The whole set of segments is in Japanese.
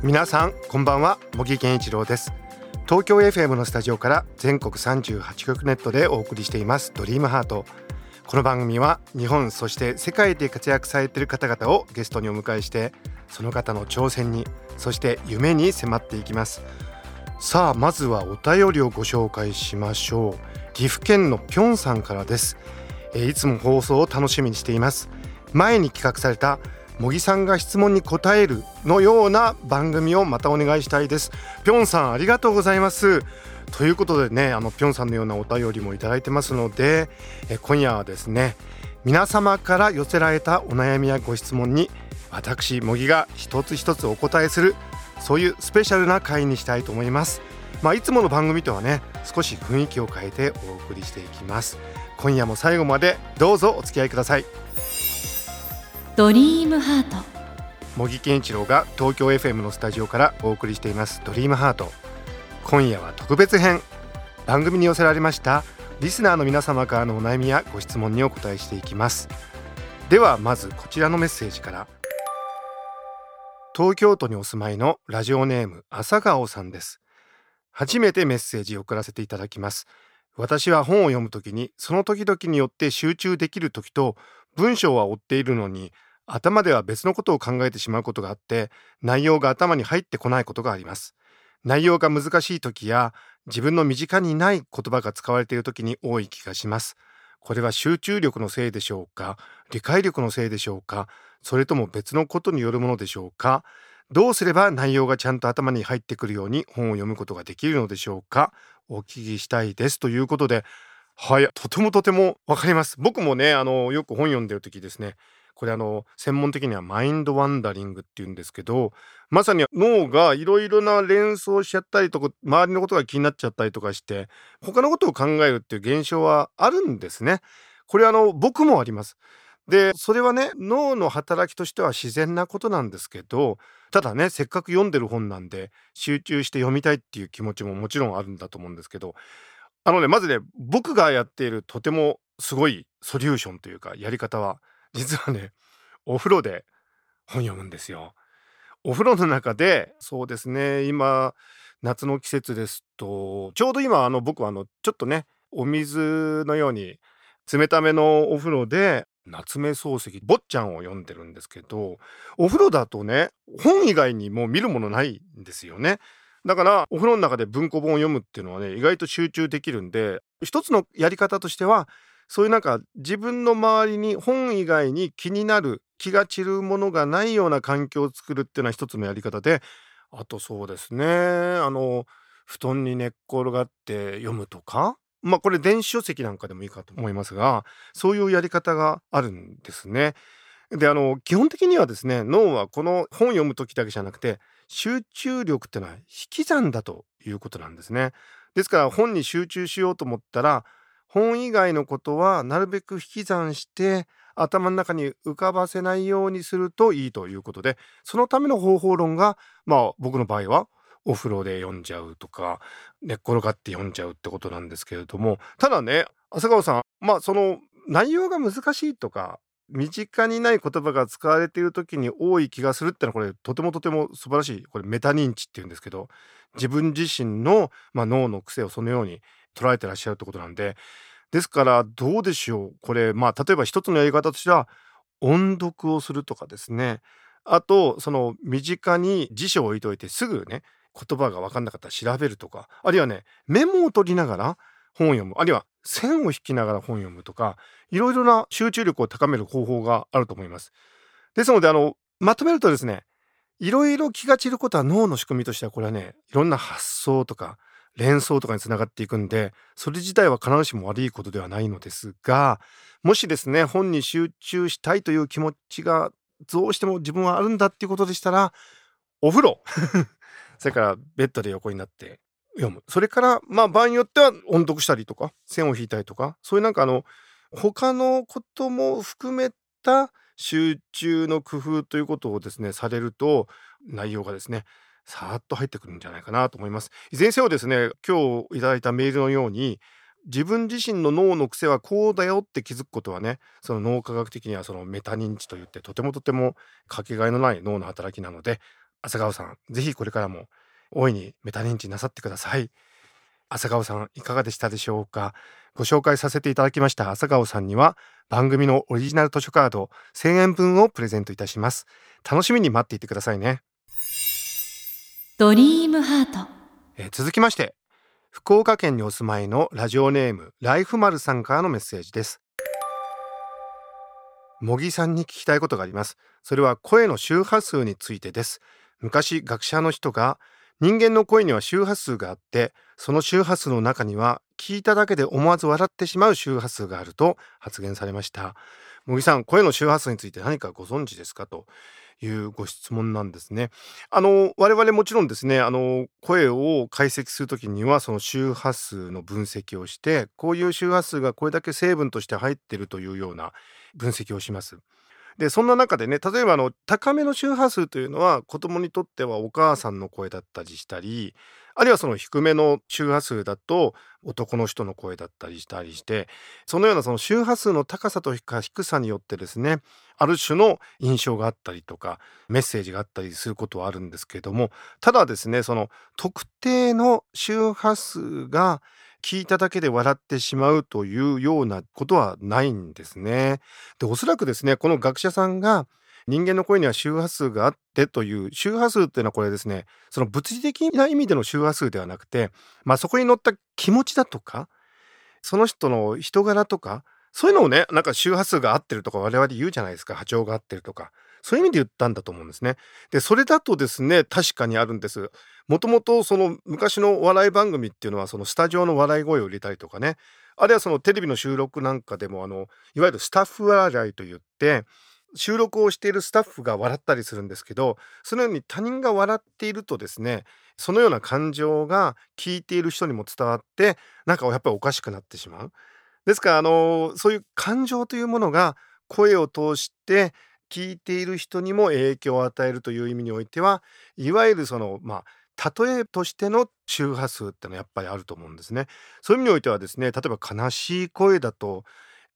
皆さんこんばんは。茂木健一郎です。東京 FM のスタジオから全国38局ネットでお送りしています。ドリームハート。この番組は日本そして世界で活躍されている方々をゲストにお迎えしてその方の挑戦にそして夢に迫っていきます。さあまずはお便りをご紹介しましょう。岐阜県のぴょんさんからです。いつも放送を楽しみにしています。前に企画された茂木さんが質問に答えるのような番組をまたお願いしたいです。ぴょんさんありがとうございます。ということでねあのぴょんさんのようなお便りもいただいてますのでえ今夜はですね皆様から寄せられたお悩みやご質問に私茂木が一つ一つお答えするそういうスペシャルな回にしたいと思います。まあいつもの番組とはね少し雰囲気を変えてお送りしていきます。今夜も最後までどうぞお付き合いください。ドリームハート。茂木健一郎が東京 FM のスタジオからお送りしています。ドリームハート。今夜は特別編。番組に寄せられましたリスナーの皆様からのお悩みやご質問にお答えしていきます。ではまずこちらのメッセージから。東京都にお住まいのラジオネーム朝顔さんです。初めてメッセージを送らせていただきます。私は本を読むときにその時々によって集中できる時と文章は追っているのに頭では別のことを考えてしまうことがあって内容が頭に入ってこないことがあります。内容が難しい時や自分の身近にない言葉が使われている時に多い気がします。これは集中力のせいでしょうか？理解力のせいでしょうか？それとも別のことによるものでしょうか？どうすれば内容がちゃんと頭に入ってくるように本を読むことができるのでしょうか？お聞きしたいですということではいとてもとてもわかります。僕もねあのよく本読んでる時ですねこれあの専門的にはマインドワンダリングっていうんですけどまさに脳がいろいろな連想しちゃったりとか周りのことが気になっちゃったりとかして他のことを考えるっていう現象はあるんですね。これあの僕もあります。でそれはね脳の働きとしては自然なことなんですけどただねせっかく読んでる本なんで集中して読みたいっていう気持ちももちろんあるんだと思うんですけどあのねまずね僕がやっているとてもすごいソリューションというかやり方は実はねお風呂で本読むんですよ。お風呂の中でそうですね今夏の季節ですとちょうど今あの僕はあのちょっとねお水のように冷ためのお風呂で夏目漱石坊ちゃんを読んでるんですけどお風呂だとね本以外にもう見るものないんですよね。だからお風呂の中で文庫本を読むっていうのはね意外と集中できるんで一つのやり方としてはそういうなんか自分の周りに本以外に気になる気が散るものがないような環境を作るっていうのは一つのやり方であとそうですねあの布団に寝っ転がって読むとかまあこれ電子書籍なんかでもいいかと思いますがそういうやり方があるんですね。であの基本的にはですね脳はこの本読む時だけじゃなくて集中力ってのは引き算だということなんですね。ですから本に集中しようと思ったら本以外のことはなるべく引き算して頭の中に浮かばせないようにするといいということでそのための方法論がまあ僕の場合はお風呂で読んじゃうとか寝っ転がって読んじゃうってことなんですけれどもただね浅川さんまあその内容が難しいとか身近にない言葉が使われている時に多い気がするってのはこれとてもとても素晴らしいこれメタ認知っていうんですけど自分自身の、まあ、脳の癖をそのように捉えてらっしゃるってことなんでですからどうでしょう？これまあ例えば一つのやり方としては音読をするとかですね。あとその身近に辞書を置いといてすぐね言葉が分かんなかったら調べるとかあるいはねメモを取りながら本を読む。あるいは線を引きながら本を読むとかいろいろな集中力を高める方法があると思います。ですのであのまとめるとですねいろいろ気が散ることは脳の仕組みとしてはこれはねいろんな発想とか連想とかにつながっていくんでそれ自体は必ずしも悪いことではないのですがもしですね本に集中したいという気持ちがどうしても自分はあるんだっていうことでしたらお風呂 それからベッドで横になって読む。それからまあ場合によっては音読したりとか線を引いたりとかそういうなんかあの他のことも含めた集中の工夫ということをですねされると内容がですねさーっと入ってくるんじゃないかなと思います。いずれにせよですね今日いただいたメールのように自分自身の脳の癖はこうだよって気づくことはねその脳科学的にはそのメタ認知といってとてもとてもかけがえのない脳の働きなので朝顔さんぜひこれからも大いにメタ認知なさってください。朝顔さんいかがでしたでしょうか？ご紹介させていただきました朝顔さんには番組のオリジナル図書カード1000円分をプレゼントいたします。楽しみに待っていてくださいね。ドリームハート。え続きまして福岡県にお住まいのラジオネームライフマルさんからのメッセージです。茂木さんに聞きたいことがあります。それは声の周波数についてです。昔学者の人が人間の声には周波数があってその周波数の中には聞いただけで思わず笑ってしまう周波数があると発言されました。茂木さん声の周波数について何かご存知ですかと。いうご質問なんですね。あの我々もちろんですねあの声を解析する時にはその周波数の分析をしてこういう周波数がこれだけ成分として入ってるというような分析をします。でそんな中でね例えばあの高めの周波数というのは子供にとってはお母さんの声だったりしたりあるいはその低めの周波数だと男の人の声だったりしたりしてそのようなその周波数の高さとか低さによってですねある種の印象があったりとかメッセージがあったりすることはあるんですけれどもただですねその特定の周波数が聞いただけで笑ってしまうというようなことはないんですね。でおそらくですねこの学者さんが人間の声には周波数があってという周波数っていうのはこれですねその物理的な意味での周波数ではなくて、まあ、そこに乗った気持ちだとかその人の人柄とかそういうのをねなんか周波数が合ってるとか我々言うじゃないですか波長が合ってるとかそういう意味で言ったんだと思うんですね。でそれだとですね確かにあるんです。もともとその昔の笑い番組っていうのはそのスタジオの笑い声を入れたりとかねあるいはそのテレビの収録なんかでもあのいわゆるスタッフ笑いといって収録をしているスタッフが笑ったりするんですけどそのように他人が笑っているとですねそのような感情が聞いている人にも伝わってなんかやっぱりおかしくなってしまう。ですからあのそういう感情というものが声を通して聞いている人にも影響を与えるという意味においてはいわゆるそのまあ例えとしての周波数ってのはやっぱりあると思うんですね。そういう意味においてはですね例えば悲しい声だと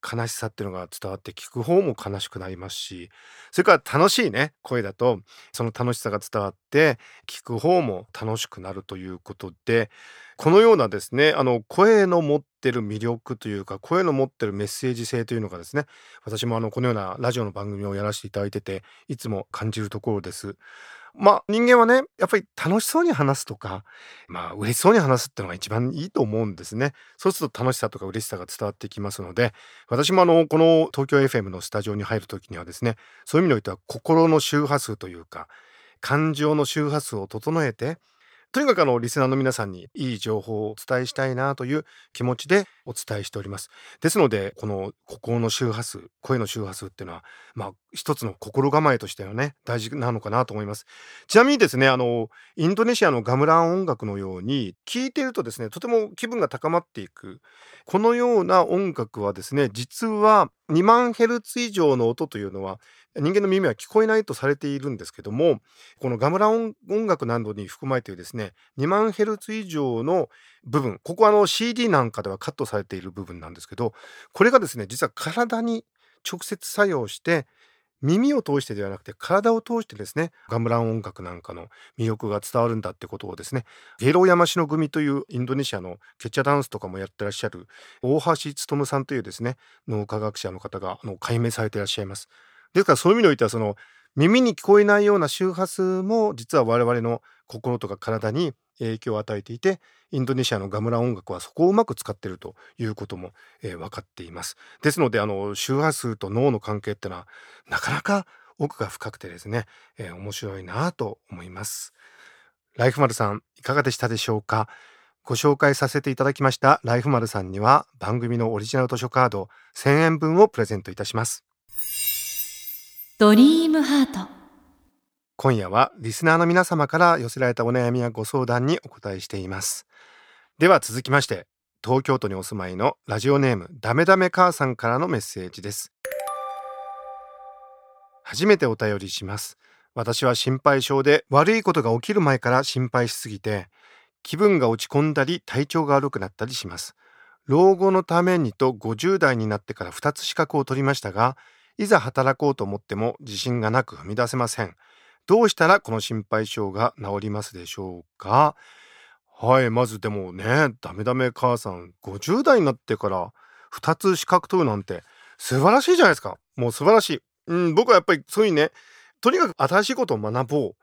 悲しさっていうのが伝わって聞く方も悲しくなりますしそれから楽しいね声だとその楽しさが伝わって聞く方も楽しくなるということでこのようなですねあの声の持ってる魅力というか声の持ってるメッセージ性というのがですね私もあのこのようなラジオの番組をやらせていただいてていつも感じるところです。まあ人間はねやっぱり楽しそうに話すとかまあ嬉しそうに話すっていうのが一番いいと思うんですね。そうすると楽しさとか嬉しさが伝わってきますので私もあのこの東京 FM のスタジオに入る時にはですねそういう意味においては心の周波数というか感情の周波数を整えてとにかくあのリスナーの皆さんにいい情報をお伝えしたいなという気持ちでお伝えしております。ですのでこの心の周波数声の周波数っていうのはまあ一つの心構えとしてはね大事なのかなと思います。ちなみにですねあのインドネシアのガムラン音楽のように聴いているとですねとても気分が高まっていくこのような音楽はですね実は2万ヘルツ以上の音というのは人間の耳は聞こえないとされているんですけどもこのガムラ音楽などに含まれているですね2万ヘルツ以上の部分ここはあの CD なんかではカットされている部分なんですけどこれがですね実は体に直接作用して耳を通してではなくて体を通してですねガムラン音楽なんかの魅力が伝わるんだってことをですねゲロ山城組というインドネシアのケチャダンスとかもやってらっしゃる大橋勉さんというですね脳科学者の方があの解明されていらっしゃいます。ですからそういう意味においてはその耳に聞こえないような周波数も実は我々の心とか体に影響を与えていてインドネシアのガムラ音楽はそこをうまく使っているということも、えー、分かっています。ですのであの周波数と脳の関係ってのはなかなか奥が深くてですね、えー、面白いなと思います。ライフマルさんいかがでしたでしょうか？ご紹介させていただきましたライフマルさんには番組のオリジナル図書カード1000円分をプレゼントいたします。ドリームハート。今夜はリスナーの皆様から寄せられたお悩みやご相談にお答えしています。では続きまして東京都にお住まいのラジオネームダメダメ母さんからのメッセージです。初めてお便りします。私は心配性で悪いことが起きる前から心配しすぎて気分が落ち込んだり体調が悪くなったりします。老後のためにと50代になってから2つ資格を取りましたがいざ働こうと思っても自信がなく踏み出せません。どうしたらこの心配性が治りますでしょうか？はいまずでもねダメダメ母さん50代になってから2つ資格取るなんて素晴らしいじゃないですか。もう素晴らしい、うん、僕はやっぱりそういうねとにかく新しいことを学ぼう。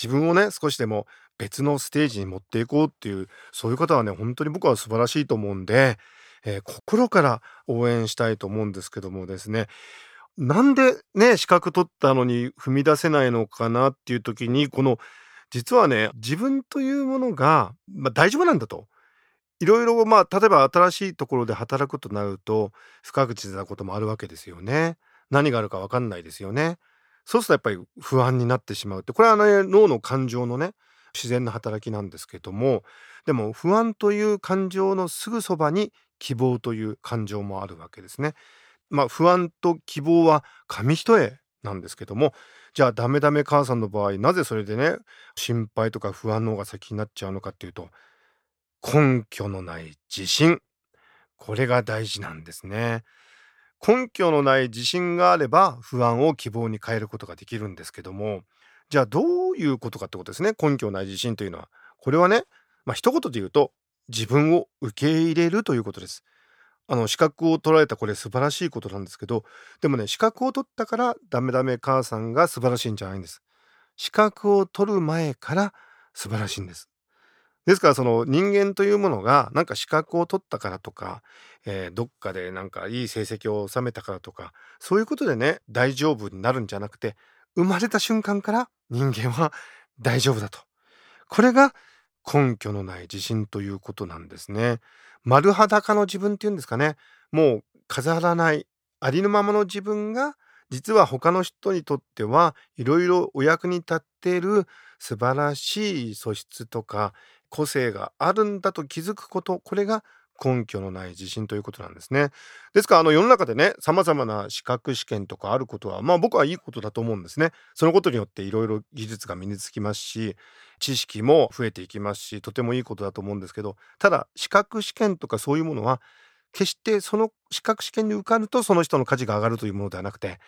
自分をね少しでも別のステージに持っていこうっていうそういう方はね本当に僕は素晴らしいと思うんで、えー、心から応援したいと思うんですけどもですね。なんでね資格取ったのに踏み出せないのかなっていう時にこの実はね自分というものが、まあ、大丈夫なんだと。いろいろまあ例えば新しいところで働くとなると不確実なこともあるわけですよね。何があるか分かんないですよね。そうするとやっぱり不安になってしまうってこれはね脳の感情のね自然な働きなんですけどもでも不安という感情のすぐそばに希望という感情もあるわけですね。まあ、不安と希望は紙一重なんですけどもじゃあダメダメ母さんの場合なぜそれでね心配とか不安の方が先になっちゃうのかっていうと根拠のない自信これが大事なんですね。根拠のない自信があれば不安を希望に変えることができるんですけどもじゃあどういうことかってことですね根拠のない自信というのはこれはねまあ一言で言うと自分を受け入れるということです。あの資格を取られたこれ素晴らしいことなんですけどでもね資格を取ったからダメダメ母さんが素晴らしいんじゃないんです。資格を取る前から素晴らしいんです。ですからその人間というものがなんか資格を取ったからとか、えー、どっかでなんかいい成績を収めたからとかそういうことでね大丈夫になるんじゃなくて生まれた瞬間から人間は大丈夫だと。これが根拠のない自信ということなんですね。丸裸の自分っていうんですかね。もう飾らないありのままの自分が実は他の人にとってはいろいろお役に立っている素晴らしい素質とか個性があるんだと気づくことこれが根拠のない自信ということなんですね。ですからあの世の中でねさまざまな資格試験とかあることはまあ僕はいいことだと思うんですね。そのことによっていろいろ技術が身につきますし知識も増えていきますしとてもいいことだと思うんですけどただ資格試験とかそういうものは決してその資格試験に受かるとその人の価値が上がるというものではなくて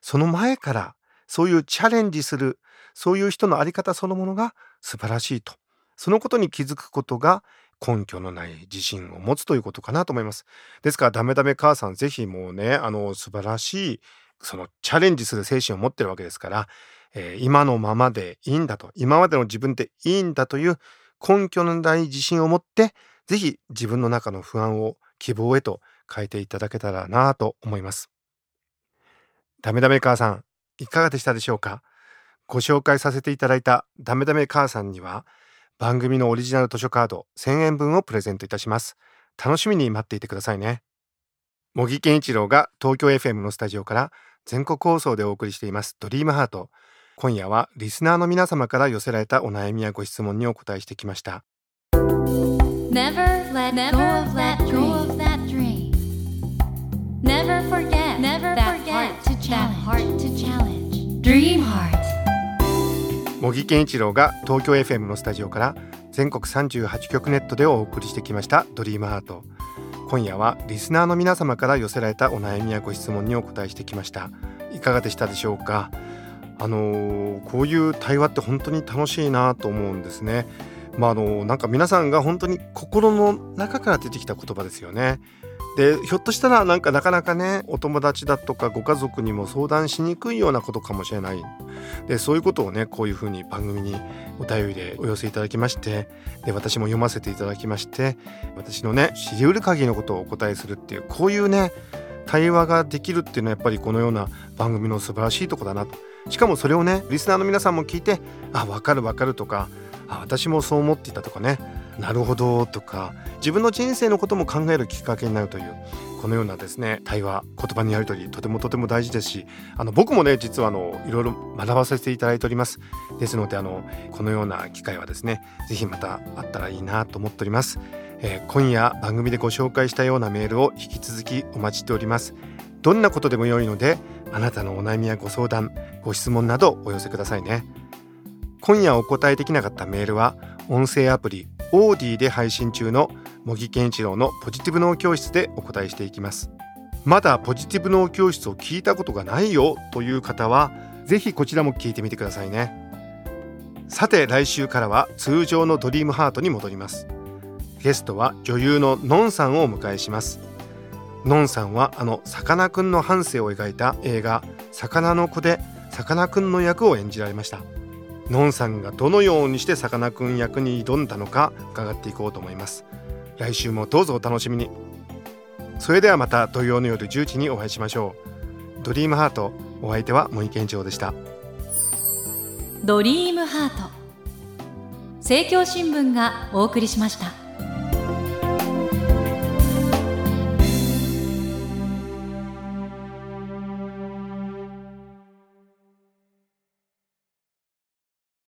その前からそういうチャレンジするそういう人の在り方そのものが素晴らしいとそのことに気づくことが根拠のない自信を持つということかなと思います。ですからダメダメ母さんぜひもうねあの素晴らしいそのチャレンジする精神を持ってるわけですから、えー、今のままでいいんだと今までの自分でいいんだという根拠のない自信を持ってぜひ自分の中の不安を希望へと変えていただけたらなと思います。ダメダメ母さんいかがでしたでしょうか？ご紹介させていただいたダメダメ母さんには番組のオリジナル図書カード1000円分をプレゼントいたします。楽しみに待っていてくださいね。茂木健一郎が東京 FM のスタジオから全国放送でお送りしていますドリームハート。今夜はリスナーの皆様から寄せられたお悩みやご質問にお答えしてきました。Never let go of that dream. Never forget that heart to challenge. Dream heart. 茂木健一郎が東京 FM のスタジオから全国38局ネットでお送りしてきましたドリームハート。今夜はリスナーの皆様から寄せられたお悩みやご質問にお答えしてきました。いかがでしたでしょうか？あのー、こういう対話って本当に楽しいなと思うんですね。まああのなんか皆さんが本当に心の中から出てきた言葉ですよね。でひょっとしたらなんかなかなかねお友達だとかご家族にも相談しにくいようなことかもしれない。でそういうことをねこういうふうに番組にお便りでお寄せいただきましてで私も読ませていただきまして私のね知りうる限りのことをお答えするっていうこういうね対話ができるっていうのはやっぱりこのような番組の素晴らしいとこだなと。しかもそれをねリスナーの皆さんも聞いてあ分かる分かるとかあ私もそう思っていたとかねなるほどとか自分の人生のことも考えるきっかけになるというこのようなですね対話言葉のやり取りとてもとても大事ですしあの僕もね実はあのいろいろ学ばせていただいております。ですのであのこのような機会はですね是非またあったらいいなと思っております、えー、今夜番組でご紹介したようなメールを引き続きお待ちしております。どんなことでも良いのであなたのお悩みやご相談ご質問などお寄せくださいね。今夜お答えできなかったメールは音声アプリオーディで配信中の茂木健一郎のポジティブ脳教室でお答えしていきます。まだポジティブ脳教室を聞いたことがないよという方はぜひこちらも聞いてみてくださいね。さて来週からは通常のドリームハートに戻ります。ゲストは女優ののんさんをお迎えします。のんさんはあのさかなクンの半生を描いた映画さかなの子でさかなクンの役を演じられました。のんさんがどのようにしてさかなクン役に挑んだのか伺っていこうと思います。来週もどうぞお楽しみに。それではまた土曜の夜10時にお会いしましょう。ドリームハートお相手は森健長でした。ドリームハート。政教新聞がお送りしました。